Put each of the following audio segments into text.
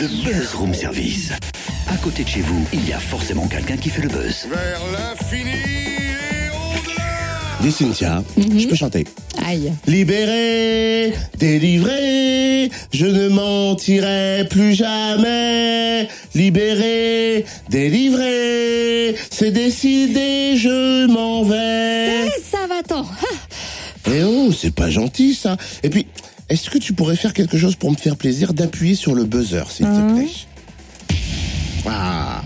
Le Buzz Room Service. À côté de chez vous, il y a forcément quelqu'un qui fait le buzz. Vers l'infini et au-delà Dis Cynthia, je peux chanter. Aïe. Libéré, délivré, je ne mentirai plus jamais. Libéré, délivré, c'est décidé, je m'en vais. Eh, ça va tant. Eh oh, c'est pas gentil ça. Et puis, est-ce que tu pourrais faire quelque chose pour me faire plaisir? D'appuyer sur le buzzer, s'il te plaît. Ah,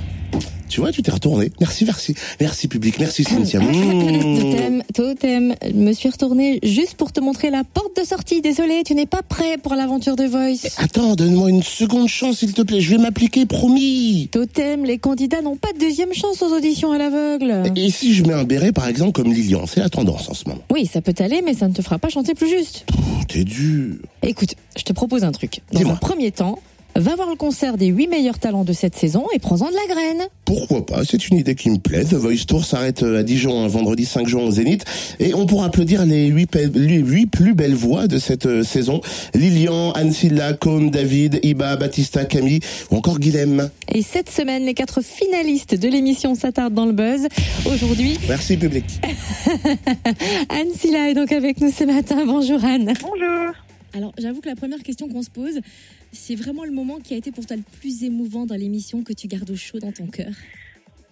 tu vois, tu t'es retourné. Merci, merci, merci public, merci Cynthia. Mmh. Totem, totem. Je me suis retournée juste pour te montrer la porte de sortie. Désolée, tu n'es pas prêt pour l'aventure de Voice. Attends, donne-moi une seconde chance, s'il te plaît. Je vais m'appliquer, promis. Totem, les candidats n'ont pas de deuxième chance aux auditions à l'aveugle. Et si je mets un béret, par exemple, comme Lilian C'est la tendance en ce moment. Oui, ça peut t'aller, mais ça ne te fera pas chanter plus juste. T'es dur. Écoute, je te propose un truc. Dans un premier temps, va voir le concert des huit meilleurs talents de cette saison et prends-en de la graine. Pourquoi pas C'est une idée qui me plaît. The Voice Tour s'arrête euh, à Dijon un vendredi 5 juin au Zénith. Et on pourra applaudir les huit, pe- les huit plus belles voix de cette euh, saison. Lilian, Anne-Silla, Cône, David, Iba, Batista, Camille ou encore Guilhem. Et cette semaine, les quatre finalistes de l'émission s'attardent dans le buzz. Aujourd'hui, Merci public. Anne Silla est donc avec nous ce matin. Bonjour Anne. Bonjour. Alors, j'avoue que la première question qu'on se pose, c'est vraiment le moment qui a été pour toi le plus émouvant dans l'émission que tu gardes au chaud dans ton cœur?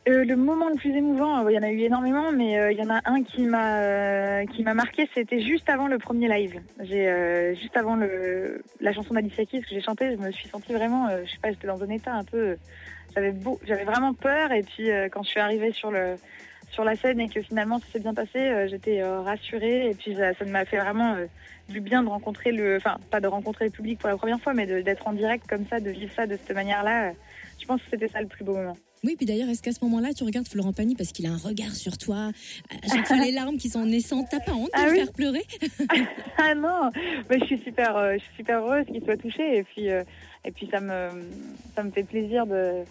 Euh, le moment le plus émouvant, euh, il y en a eu énormément, mais euh, il y en a un qui m'a marqué. C'était juste avant le premier live. Juste avant la chanson d'Alicia Keys que j'ai chantée, je me suis sentie vraiment, je sais pas, j'étais dans un état un peu. J'avais j'avais vraiment peur, et puis quand je suis arrivée sur le sur la scène et que finalement ça s'est bien passé, euh, j'étais euh, rassurée, et puis ça, ça m'a fait vraiment euh, du bien de rencontrer le, enfin pas de rencontrer le public pour la première fois, mais de- d'être en direct comme ça, de vivre ça de cette manière-là. je pense que c'était ça le plus beau moment. Oui, puis d'ailleurs, est-ce qu'à ce moment-là, tu regardes Florent Pagny parce qu'il a un regard sur toi, à chaque fois les larmes qui sont naissantes, t'as pas honte de Ah le oui faire pleurer? Ah non, mais je suis super, euh, je suis super heureuse qu'il soit touché et puis euh, et puis ça me ça me fait plaisir de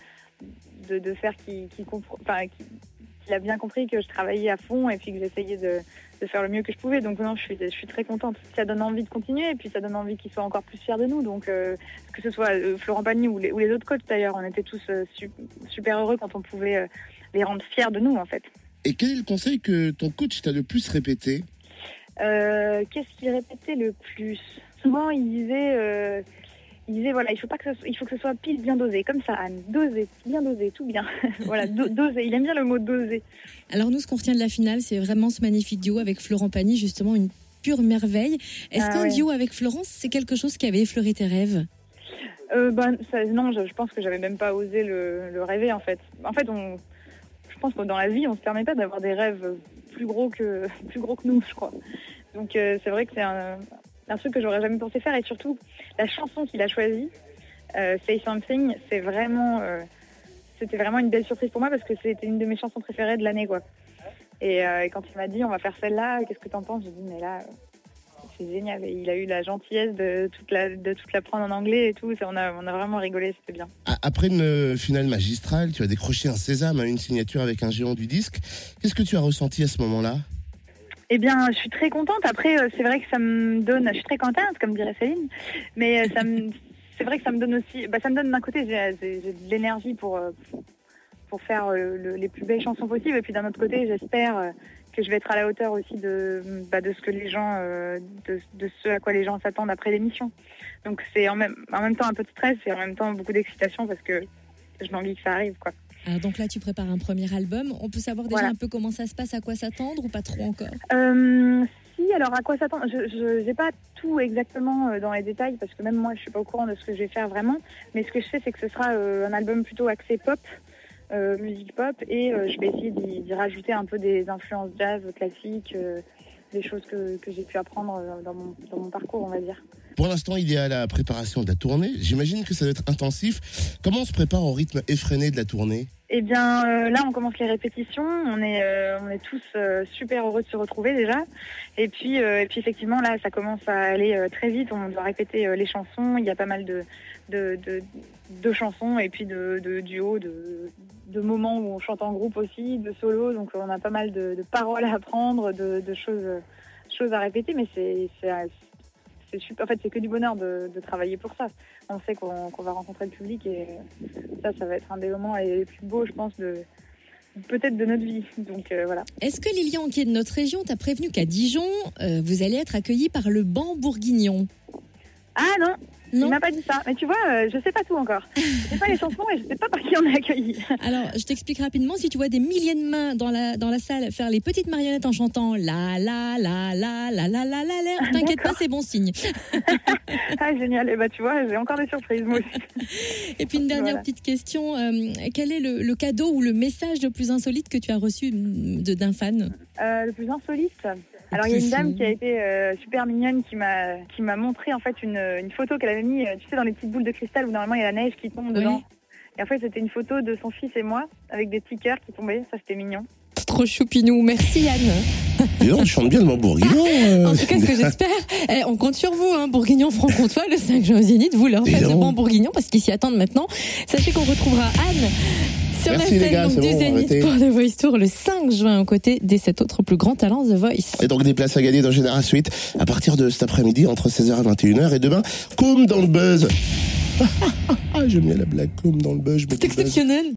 de, de faire qu'il qu'il compre- enfin, qu'il- qu'il a bien compris que je travaillais à fond et puis que j'essayais de, de faire le mieux que je pouvais. Donc non, je suis je suis très contente. Ça donne envie de continuer et puis ça donne envie qu'il soit encore plus fier de nous. Donc euh, que ce soit euh, Florent Pagny ou les, ou les autres coachs d'ailleurs, on était tous euh, su- super heureux quand on pouvait les rendre fiers de nous en fait. Et quel est le conseil que ton coach t'a le plus répété? Qu'est-ce qu'il répétait le plus? Souvent, il disait, il disait voilà, il faut pas que ce, il faut que ce soit pile bien dosé, comme ça, Anne, dosé, bien dosé, tout bien. voilà, do- dosé. Il aime bien le mot dosé. Alors nous, ce qu'on retient de la finale, c'est vraiment ce magnifique duo avec Florent Pagny, justement une pure merveille. Est-ce Ah qu'un ouais. duo avec Florence, c'est quelque chose qui avait effleuré tes rêves? Euh, ben, ça- non, je, je pense que j'avais même pas osé le, le rêver en fait. En fait, on, je pense que dans la vie, on se permet pas d'avoir des rêves plus gros que plus gros que nous, je crois. Donc euh, c'est vrai que c'est un, un truc que j'aurais jamais pensé faire et surtout la chanson qu'il a choisie, euh, Say Something, c'est vraiment, euh, c'était vraiment une belle surprise pour moi parce que c'était une de mes chansons préférées de l'année, quoi. Et, euh, et quand il m'a dit on va faire celle-là, qu'est-ce que t'en penses? J'ai dit mais là. c'est génial. Et il a eu la gentillesse de toute la, de toute la prendre en anglais et tout. On a, on a vraiment rigolé, c'était bien. Après une finale magistrale, tu as décroché un sésame, hein, une signature avec un géant du disque. Qu'est-ce que tu as ressenti à ce moment-là? Eh bien, je suis très contente. Après, euh, c'est vrai que ça me donne, je suis très contente, comme dirait Céline, mais euh, ça me, c'est vrai que ça me donne aussi, bah, ça me donne d'un côté, j'ai, de l'énergie pour, euh, pour, faire le- les plus belles chansons possibles, et puis d'un autre côté, j'espère que je vais être à la hauteur aussi de, bah, de ce que les gens, de ce à quoi les gens s'attendent après l'émission. Donc c'est en même, en même temps un peu de stress et en même temps beaucoup d'excitation parce que je m'envie que ça arrive, quoi. Alors donc là, tu prépares un premier album. On peut savoir déjà Voilà. un peu comment ça se passe, à quoi s'attendre ou pas trop encore? Euh, si, alors à quoi s'attendre? Je n'ai pas tout exactement euh, dans les détails parce que même moi je suis pas au courant de ce que je vais faire vraiment. Mais ce que je sais c'est que ce sera euh, un album plutôt axé pop, euh, musique pop, et euh, je vais essayer d'y d'y rajouter un peu des influences jazz classiques, euh, des choses que, que j'ai pu apprendre euh, dans mon, dans mon parcours, on va dire. Pour l'instant, il est à la préparation de la tournée. J'imagine que ça doit être intensif. Comment on se prépare au rythme effréné de la tournée? Eh bien, euh, là, on commence les répétitions. On est, euh, tous euh, super heureux de se retrouver déjà. Et puis, effectivement, là, ça commence à aller très vite. On doit répéter les chansons. Il y a pas mal de, chansons et puis de, duos, de, moments où on chante en groupe aussi, de solos. Donc, on a pas mal de, paroles à apprendre, de, choses, choses à répéter. Mais c'est. En fait, c'est que du bonheur de, de travailler pour ça. On sait qu'on va rencontrer le public et ça, ça va être un des moments les plus beaux, je pense, de peut-être de notre vie. Donc euh, voilà. Est-ce que Lilian, qui est de notre région, t'a prévenu qu'à Dijon, euh, vous allez être accueillis par le banc bourguignon Ah non, Non il m'a pas dit ça. Mais tu vois, euh, je sais pas tout encore. Je sais pas les chansons et je sais pas par qui on est accueilli. Alors, je t'explique rapidement. Si tu vois des milliers de mains dans la, dans la salle faire les petites marionnettes en chantant la la la la la la la la la, t'inquiète pas, c'est bon signe. ah génial. Et bah tu vois, j'ai encore des surprises moi aussi. Et puis une dernière Voilà. petite question. euh, quel est le, le cadeau ou le message le plus insolite que tu as reçu de- d'un fan? Euh, le plus insolite? Alors il y a une dame qui a été euh, super mignonne qui m'a qui m'a montré en fait une, une photo qu'elle avait mis, euh, tu sais, dans les petites boules de cristal où normalement il y a la neige qui tombe dedans. Et en fait c'était une photo de son fils et moi avec des petits cœurs qui tombaient. Ça c'était mignon. C'est trop choupinou. Merci Anne. Dis donc, tu chantes bien le mot bourguignon. euh, En tout cas, ce que j'espère, eh, on compte sur vous, hein, Bourguignon Franc-Comtois, le 5 juin au Zénith. Vous leur faites le donc. bon Bourguignon parce qu'ils s'y attendent maintenant. Sachez qu'on retrouvera Anne sur Merci, la les scène gars, donc, c'est du bon, Zénith arrêtez. pour The Voice Tour le 5 juin aux côtés des sept autres plus grands talents The Voice. Et donc des places à gagner dans Général Suite à partir de cet après-midi entre 16h et 21h et demain comme dans le buzz. Ah, J'aime bien la blague comme dans le buzz. C'est exceptionnel.